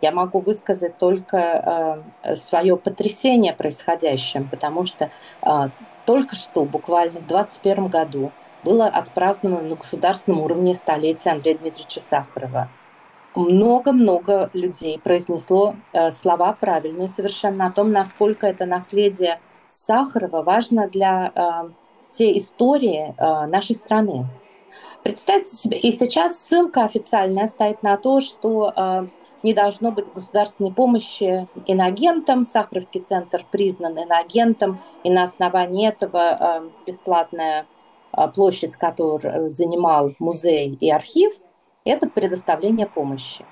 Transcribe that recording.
Я могу высказать только э, свое потрясение происходящим, потому что э, только что, буквально в 2021 году, было отпраздновано на государственном уровне столетие Андрея Дмитриевича Сахарова. Много-много людей произнесло э, слова правильные совершенно о том, насколько это наследие Сахарова важно для всей истории нашей страны. Представьте себе, и сейчас ссылка официальная стоит на то, что не должно быть государственной помощи иногентам. Сахаровский центр признан иногентом, и на основании этого э, бесплатная э, площадь, которую занимал музей и архив, это предоставление помощи.